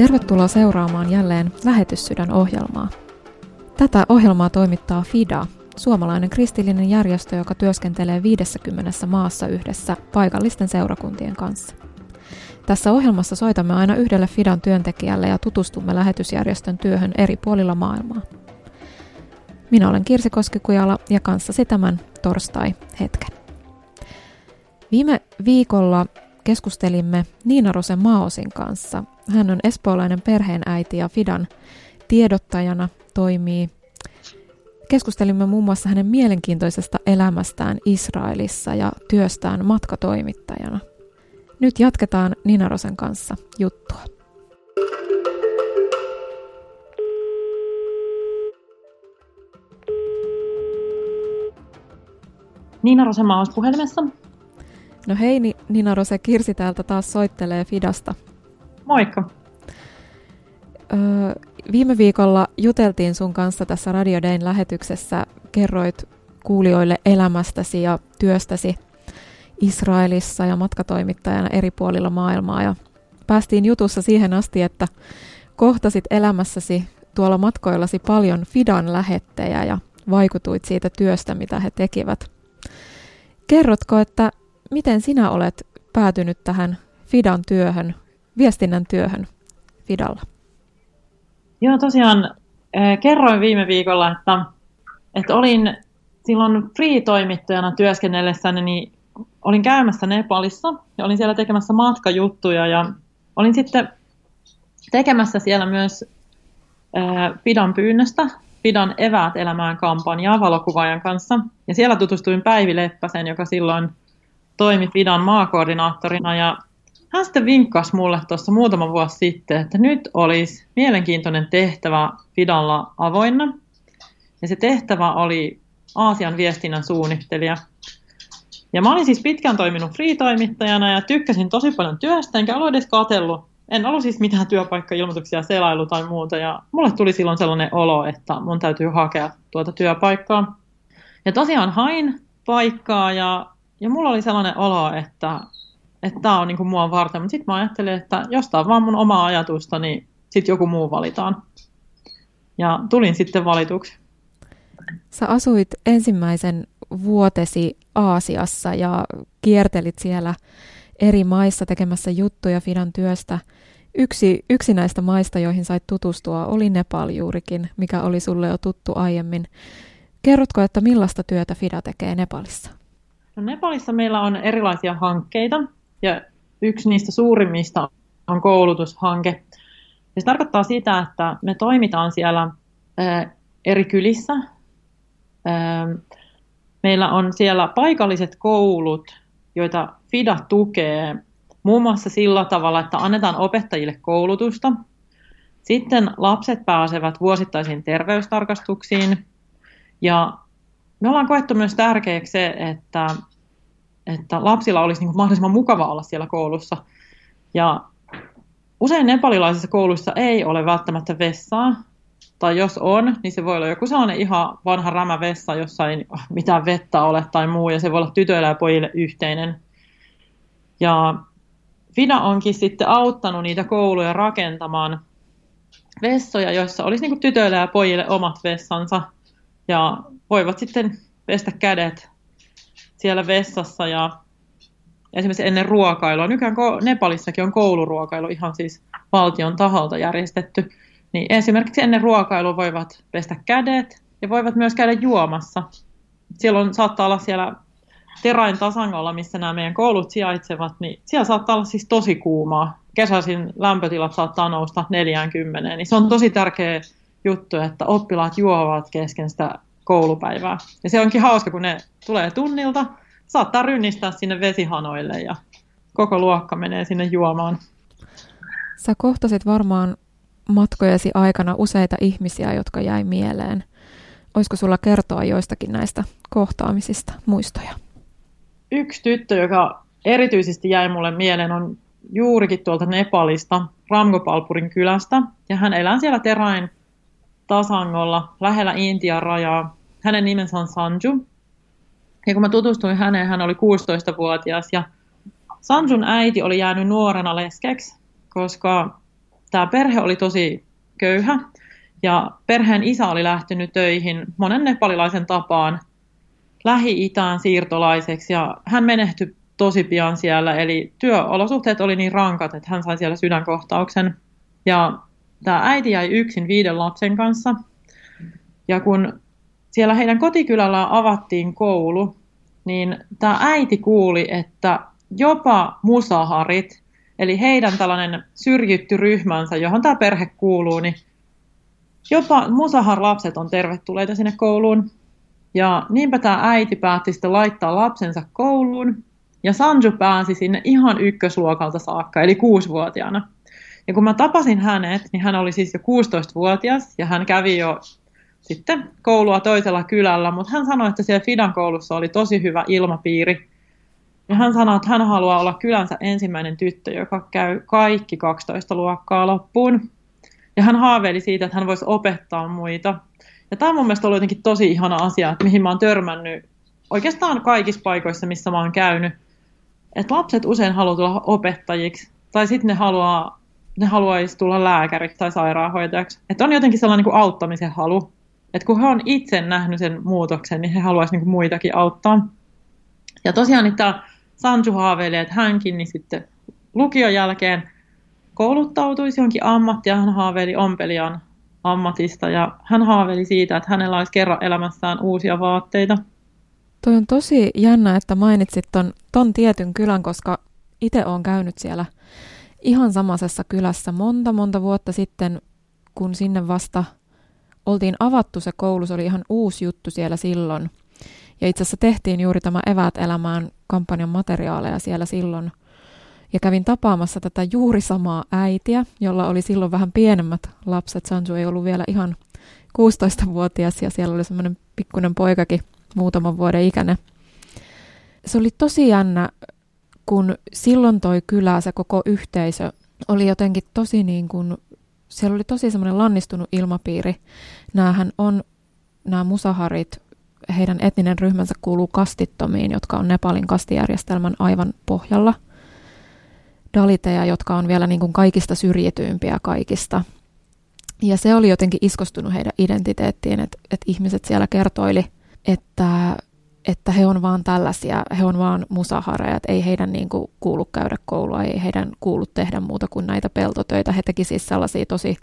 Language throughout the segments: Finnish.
Tervetuloa seuraamaan jälleen Lähetyssydän ohjelmaa. Tätä ohjelmaa toimittaa FIDA, suomalainen kristillinen järjestö, joka työskentelee 50 maassa yhdessä paikallisten seurakuntien kanssa. Tässä ohjelmassa soitamme aina yhdelle FIDAn työntekijälle ja tutustumme lähetysjärjestön työhön eri puolilla maailmaa. Minä olen Kirsi Koskikujala ja kanssasi tämän torstai-hetken. Viime viikolla keskustelimme Niina Rosen Maosin kanssa. Hän on espoolainen perheenäiti ja Fidan tiedottajana toimii. Keskustelimme muun muassa hänen mielenkiintoisesta elämästään Israelissa ja työstään matkatoimittajana. Nyt jatketaan Niina Rosen kanssa juttua. Niina Rosen Maos puhelimessa. No hei, Nina Rose Kirsi täältä taas soittelee Fidasta. Moikka. Öö, viime viikolla juteltiin sun kanssa tässä Radio Dayn lähetyksessä. Kerroit kuulijoille elämästäsi ja työstäsi Israelissa ja matkatoimittajana eri puolilla maailmaa. Ja päästiin jutussa siihen asti, että kohtasit elämässäsi tuolla matkoillasi paljon Fidan lähettejä ja vaikutuit siitä työstä, mitä he tekivät. Kerrotko, että miten sinä olet päätynyt tähän Fidan työhön, viestinnän työhön Fidalla? Joo, tosiaan eh, kerroin viime viikolla, että, että olin silloin free-toimittajana työskennellessäni, niin olin käymässä Nepalissa ja olin siellä tekemässä matkajuttuja ja olin sitten tekemässä siellä myös eh, Fidan pyynnöstä, Fidan eväät elämään kampanjaa valokuvaajan kanssa. Ja siellä tutustuin Päivi Leppäsen, joka silloin toimi Fidan maakoordinaattorina ja hän sitten vinkkasi mulle tuossa muutama vuosi sitten, että nyt olisi mielenkiintoinen tehtävä Fidalla avoinna. Ja se tehtävä oli Aasian viestinnän suunnittelija. Ja mä olin siis pitkään toiminut free-toimittajana ja tykkäsin tosi paljon työstä, enkä ollut edes katsellut. En ollut siis mitään työpaikkailmoituksia, selailu tai muuta. Ja mulle tuli silloin sellainen olo, että mun täytyy hakea tuota työpaikkaa. Ja tosiaan hain paikkaa ja ja mulla oli sellainen olo, että että tämä on niin kuin mua varten, mutta sitten mä ajattelin, että jos tämä on vaan mun omaa ajatusta, niin sitten joku muu valitaan. Ja tulin sitten valituksi. Sä asuit ensimmäisen vuotesi Aasiassa ja kiertelit siellä eri maissa tekemässä juttuja Fidan työstä. Yksi, yksi näistä maista, joihin sait tutustua, oli Nepal juurikin, mikä oli sulle jo tuttu aiemmin. Kerrotko, että millaista työtä Fida tekee Nepalissa? No Nepalissa meillä on erilaisia hankkeita ja yksi niistä suurimmista on koulutushanke. se tarkoittaa sitä, että me toimitaan siellä eri kylissä. meillä on siellä paikalliset koulut, joita FIDA tukee muun muassa sillä tavalla, että annetaan opettajille koulutusta. Sitten lapset pääsevät vuosittaisiin terveystarkastuksiin ja me ollaan koettu myös tärkeäksi se, että, että lapsilla olisi niin mahdollisimman mukava olla siellä koulussa. Ja usein nepalilaisissa kouluissa ei ole välttämättä vessaa, tai jos on, niin se voi olla joku sellainen ihan vanha rämävessa, jossa ei mitään vettä ole tai muu, ja se voi olla tytöillä ja pojille yhteinen. Ja FIDA onkin sitten auttanut niitä kouluja rakentamaan vessoja, joissa olisi niin tytöillä ja pojille omat vessansa, ja voivat sitten pestä kädet siellä vessassa ja esimerkiksi ennen ruokailua. Nykyään Nepalissakin on kouluruokailu ihan siis valtion taholta järjestetty. Niin esimerkiksi ennen ruokailua voivat pestä kädet ja voivat myös käydä juomassa. Siellä on, saattaa olla siellä Terain tasangolla, missä nämä meidän koulut sijaitsevat, niin siellä saattaa olla siis tosi kuumaa. Kesäisin lämpötilat saattaa nousta 40, niin se on tosi tärkeä juttu, että oppilaat juovat kesken sitä koulupäivää. Ja se onkin hauska, kun ne tulee tunnilta, saattaa rynnistää sinne vesihanoille ja koko luokka menee sinne juomaan. Sä kohtasit varmaan matkojesi aikana useita ihmisiä, jotka jäi mieleen. Olisiko sulla kertoa joistakin näistä kohtaamisista muistoja? Yksi tyttö, joka erityisesti jäi mulle mieleen, on juurikin tuolta Nepalista, Ramgopalpurin kylästä. Ja hän elää siellä Terain tasangolla, lähellä Intian rajaa. Hänen nimensä on Sanju. Ja kun mä tutustuin häneen, hän oli 16-vuotias ja Sanjun äiti oli jäänyt nuorena leskeksi, koska tämä perhe oli tosi köyhä ja perheen isä oli lähtenyt töihin monen nepalilaisen tapaan Lähi-Itään siirtolaiseksi ja hän menehtyi tosi pian siellä, eli työolosuhteet oli niin rankat, että hän sai siellä sydänkohtauksen. Ja tämä äiti jäi yksin viiden lapsen kanssa. Ja kun siellä heidän kotikylällä avattiin koulu, niin tämä äiti kuuli, että jopa musaharit, eli heidän tällainen syrjitty ryhmänsä, johon tämä perhe kuuluu, niin jopa musahar-lapset on tervetulleita sinne kouluun. Ja niinpä tämä äiti päätti sitten laittaa lapsensa kouluun, ja Sanju pääsi sinne ihan ykkösluokalta saakka, eli kuusivuotiaana. Ja kun mä tapasin hänet, niin hän oli siis jo 16-vuotias, ja hän kävi jo sitten koulua toisella kylällä, mutta hän sanoi, että siellä Fidan koulussa oli tosi hyvä ilmapiiri. Ja hän sanoi, että hän haluaa olla kylänsä ensimmäinen tyttö, joka käy kaikki 12 luokkaa loppuun. Ja hän haaveili siitä, että hän voisi opettaa muita. Ja tämä on mun mielestä ollut jotenkin tosi ihana asia, että mihin mä oon törmännyt oikeastaan kaikissa paikoissa, missä mä oon käynyt. Että lapset usein haluaa tulla opettajiksi, tai sitten ne haluaa ne haluaisi tulla lääkäriksi tai sairaanhoitajaksi. Että on jotenkin sellainen niin kuin auttamisen halu. Että kun he on itse nähnyt sen muutoksen, niin he haluaisivat niin muitakin auttaa. Ja tosiaan niin tämä Sanju haaveili, että hänkin niin sitten lukion jälkeen kouluttautuisi johonkin ammattiin. Hän haaveili ompelijan ammatista ja hän haaveili siitä, että hänellä olisi kerran elämässään uusia vaatteita. Toi on tosi jännä, että mainitsit ton, ton tietyn kylän, koska itse olen käynyt siellä ihan samaisessa kylässä monta monta vuotta sitten, kun sinne vasta oltiin avattu se koulu, se oli ihan uusi juttu siellä silloin. Ja itse asiassa tehtiin juuri tämä Eväät elämään kampanjan materiaaleja siellä silloin. Ja kävin tapaamassa tätä juuri samaa äitiä, jolla oli silloin vähän pienemmät lapset. Sanju ei ollut vielä ihan 16-vuotias ja siellä oli semmoinen pikkuinen poikakin muutaman vuoden ikäinen. Se oli tosi jännä, kun silloin toi kylä, se koko yhteisö oli jotenkin tosi niin kuin, siellä oli tosi semmoinen lannistunut ilmapiiri. Nämähän on, nämä musaharit, heidän etninen ryhmänsä kuuluu kastittomiin, jotka on Nepalin kastijärjestelmän aivan pohjalla. Daliteja, jotka on vielä niin kuin kaikista syrjityimpiä kaikista. Ja se oli jotenkin iskostunut heidän identiteettiin, että, että ihmiset siellä kertoili, että että he on vaan tällaisia, he on vaan musahareja, että ei heidän niin kuin kuulu käydä koulua, ei heidän kuulu tehdä muuta kuin näitä peltotöitä. He teki siis sellaisia tosi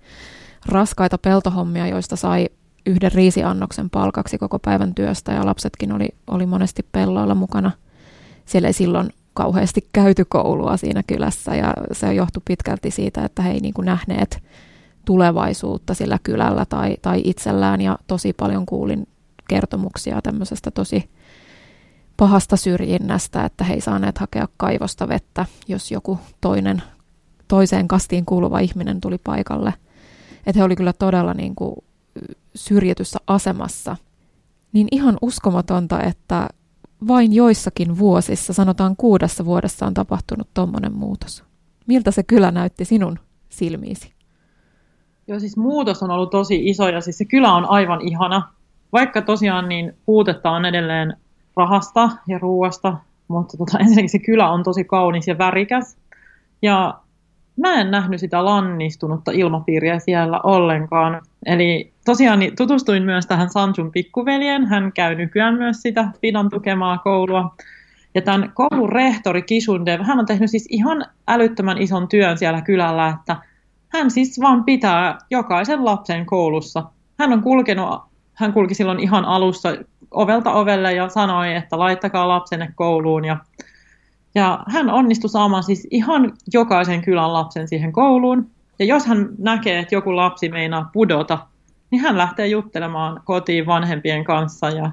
raskaita peltohommia, joista sai yhden riisiannoksen palkaksi koko päivän työstä ja lapsetkin oli, oli monesti pelloilla mukana. Siellä ei silloin kauheasti käyty koulua siinä kylässä ja se johtui pitkälti siitä, että he ei niin kuin nähneet tulevaisuutta sillä kylällä tai, tai itsellään ja tosi paljon kuulin kertomuksia tämmöisestä tosi pahasta syrjinnästä, että he ei saaneet hakea kaivosta vettä, jos joku toinen, toiseen kastiin kuuluva ihminen tuli paikalle. Että he oli kyllä todella niin kuin syrjityssä asemassa. Niin ihan uskomatonta, että vain joissakin vuosissa, sanotaan kuudessa vuodessa on tapahtunut tuommoinen muutos. Miltä se kylä näytti sinun silmiisi? Joo, siis muutos on ollut tosi iso ja siis se kylä on aivan ihana. Vaikka tosiaan niin puutetta on edelleen rahasta ja ruoasta, mutta tota, ensinnäkin se kylä on tosi kaunis ja värikäs. Ja mä en nähnyt sitä lannistunutta ilmapiiriä siellä ollenkaan. Eli tosiaan niin tutustuin myös tähän Sanjun pikkuveljen. Hän käy nykyään myös sitä Fidan tukemaa koulua. Ja tämän koulun rehtori Kisundev, hän on tehnyt siis ihan älyttömän ison työn siellä kylällä, että hän siis vaan pitää jokaisen lapsen koulussa. Hän on kulkenut, hän kulki silloin ihan alussa ovelta ovelle ja sanoi, että laittakaa lapsenne kouluun. Ja, ja hän onnistui saamaan siis ihan jokaisen kylän lapsen siihen kouluun. Ja jos hän näkee, että joku lapsi meinaa pudota, niin hän lähtee juttelemaan kotiin vanhempien kanssa. Ja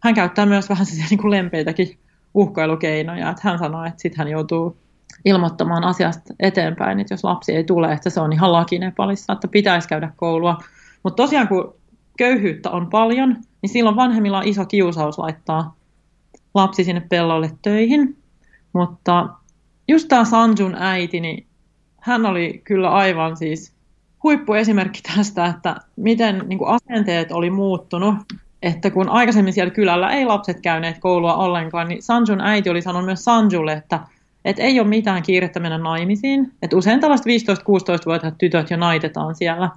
hän käyttää myös vähän niin kuin lempeitäkin uhkailukeinoja. Että hän sanoi, että sitten hän joutuu ilmoittamaan asiasta eteenpäin, että jos lapsi ei tule, että se on ihan laki Nepalissa, että pitäisi käydä koulua. Mutta tosiaan kun köyhyyttä on paljon, niin silloin vanhemmilla on iso kiusaus laittaa lapsi sinne pellolle töihin. Mutta just tämä Sanjun äiti, niin hän oli kyllä aivan siis huippuesimerkki tästä, että miten niin kuin asenteet oli muuttunut. Että kun aikaisemmin siellä kylällä ei lapset käyneet koulua ollenkaan, niin Sanjun äiti oli sanonut myös Sanjulle, että, että ei ole mitään kiirettä mennä naimisiin. Että usein tällaiset 15-16-vuotiaat tytöt jo naitetaan siellä.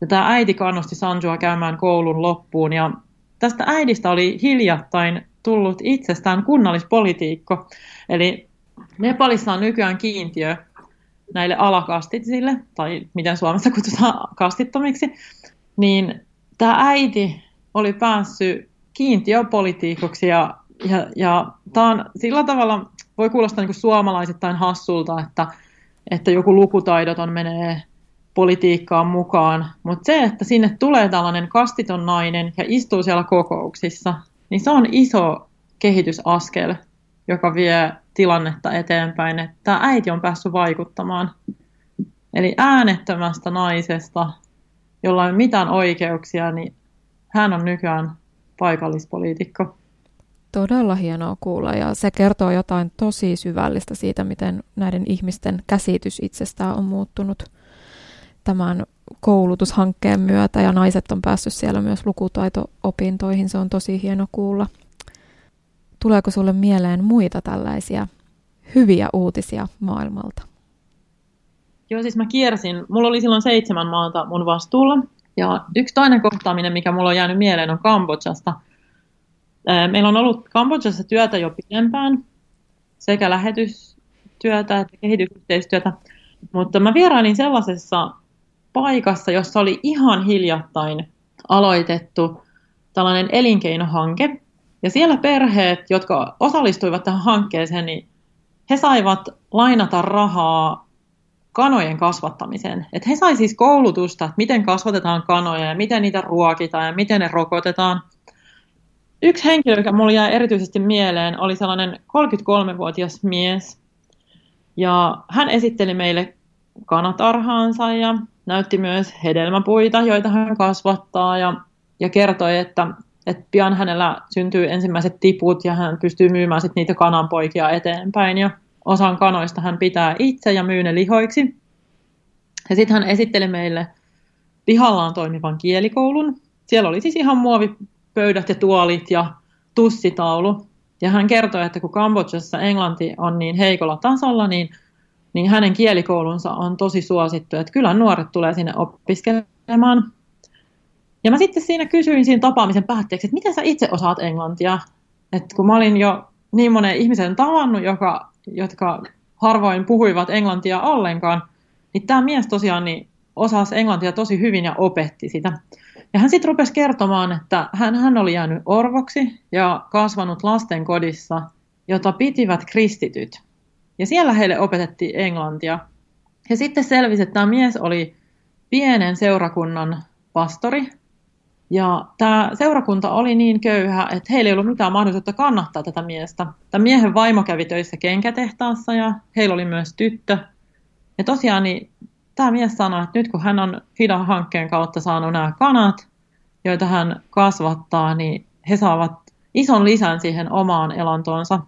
Ja tämä äiti kannusti Sanjua käymään koulun loppuun ja tästä äidistä oli hiljattain tullut itsestään kunnallispolitiikko. Eli Nepalissa on nykyään kiintiö näille alakastisille, tai miten Suomessa kutsutaan kastittomiksi, niin tämä äiti oli päässyt kiintiöpolitiikoksi ja, ja, ja tämä on sillä tavalla, voi kuulostaa niin suomalaisittain hassulta, että, että joku lukutaidoton menee politiikkaan mukaan, mutta se, että sinne tulee tällainen kastiton nainen ja istuu siellä kokouksissa, niin se on iso kehitysaskel, joka vie tilannetta eteenpäin, että äiti on päässyt vaikuttamaan. Eli äänettömästä naisesta, jolla ei ole mitään oikeuksia, niin hän on nykyään paikallispoliitikko. Todella hienoa kuulla ja se kertoo jotain tosi syvällistä siitä, miten näiden ihmisten käsitys itsestään on muuttunut tämän koulutushankkeen myötä ja naiset on päässyt siellä myös lukutaito-opintoihin. Se on tosi hieno kuulla. Tuleeko sulle mieleen muita tällaisia hyviä uutisia maailmalta? Joo, siis mä kiersin. Mulla oli silloin seitsemän maata mun vastuulla. Ja yksi toinen kohtaaminen, mikä mulla on jäänyt mieleen, on Kambodžasta. Meillä on ollut Kambodžassa työtä jo pidempään, sekä lähetystyötä että kehitysyhteistyötä. Mutta mä vierailin sellaisessa paikassa, jossa oli ihan hiljattain aloitettu tällainen elinkeinohanke. Ja siellä perheet, jotka osallistuivat tähän hankkeeseen, niin he saivat lainata rahaa kanojen kasvattamiseen. Et he saivat siis koulutusta, että miten kasvatetaan kanoja ja miten niitä ruokitaan ja miten ne rokotetaan. Yksi henkilö, joka mulle jäi erityisesti mieleen, oli sellainen 33-vuotias mies. Ja hän esitteli meille kanatarhaansa ja näytti myös hedelmäpuita, joita hän kasvattaa ja, ja kertoi, että, että pian hänellä syntyy ensimmäiset tiput ja hän pystyy myymään sit niitä kananpoikia eteenpäin ja osan kanoista hän pitää itse ja myy ne lihoiksi. Ja sitten hän esitteli meille pihallaan toimivan kielikoulun. Siellä oli siis ihan muovipöydät ja tuolit ja tussitaulu. Ja hän kertoi, että kun Kambodžassa englanti on niin heikolla tasolla, niin niin hänen kielikoulunsa on tosi suosittu, että kyllä nuoret tulee sinne opiskelemaan. Ja mä sitten siinä kysyin siinä tapaamisen päätteeksi, että miten sä itse osaat englantia? Että kun mä olin jo niin monen ihmisen tavannut, joka, jotka harvoin puhuivat englantia ollenkaan, niin tämä mies tosiaan niin osasi englantia tosi hyvin ja opetti sitä. Ja hän sitten rupesi kertomaan, että hän, hän oli jäänyt orvoksi ja kasvanut lastenkodissa, jota pitivät kristityt. Ja siellä heille opetettiin englantia. Ja sitten selvisi, että tämä mies oli pienen seurakunnan pastori. Ja tämä seurakunta oli niin köyhä, että heillä ei ollut mitään mahdollisuutta kannattaa tätä miestä. Tämä miehen vaimo kävi töissä kenkätehtaassa ja heillä oli myös tyttö. Ja tosiaan niin tämä mies sanoi, että nyt kun hän on FIDA-hankkeen kautta saanut nämä kanat, joita hän kasvattaa, niin he saavat ison lisän siihen omaan elantoonsa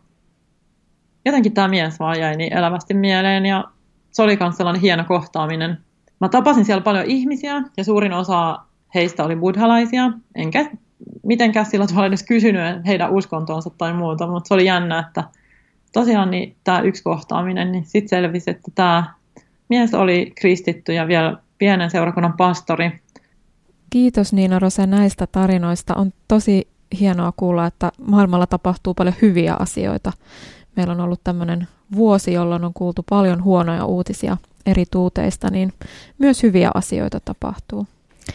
jotenkin tämä mies vaan jäi niin elävästi mieleen ja se oli myös sellainen hieno kohtaaminen. Mä tapasin siellä paljon ihmisiä ja suurin osa heistä oli buddhalaisia, enkä mitenkään sillä tavalla edes kysynyt heidän uskontonsa tai muuta, mutta se oli jännä, että tosiaan niin tämä yksi kohtaaminen, niin sitten selvisi, että tämä mies oli kristitty ja vielä pienen seurakunnan pastori. Kiitos Niina Rose näistä tarinoista. On tosi hienoa kuulla, että maailmalla tapahtuu paljon hyviä asioita meillä on ollut tämmöinen vuosi, jolloin on kuultu paljon huonoja uutisia eri tuuteista, niin myös hyviä asioita tapahtuu.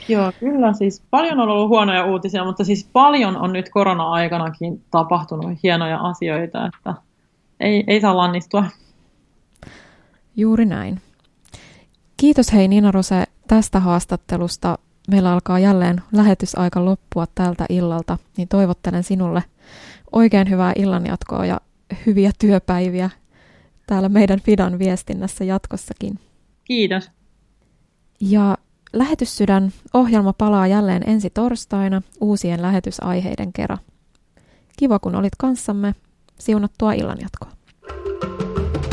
Joo, kyllä siis paljon on ollut huonoja uutisia, mutta siis paljon on nyt korona-aikanakin tapahtunut hienoja asioita, että ei, ei saa lannistua. Juuri näin. Kiitos hei Nina Rose tästä haastattelusta. Meillä alkaa jälleen lähetysaika loppua tältä illalta, niin toivottelen sinulle oikein hyvää illanjatkoa ja hyviä työpäiviä täällä meidän Fidan viestinnässä jatkossakin. Kiitos. Ja Lähetyssydän ohjelma palaa jälleen ensi torstaina uusien lähetysaiheiden kerran. Kiva kun olit kanssamme. Siunattua illanjatkoa.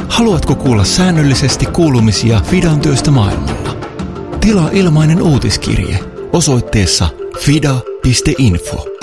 Haluatko kuulla säännöllisesti kuulumisia Fidan työstä maailmalla? Tilaa ilmainen uutiskirje osoitteessa fida.info.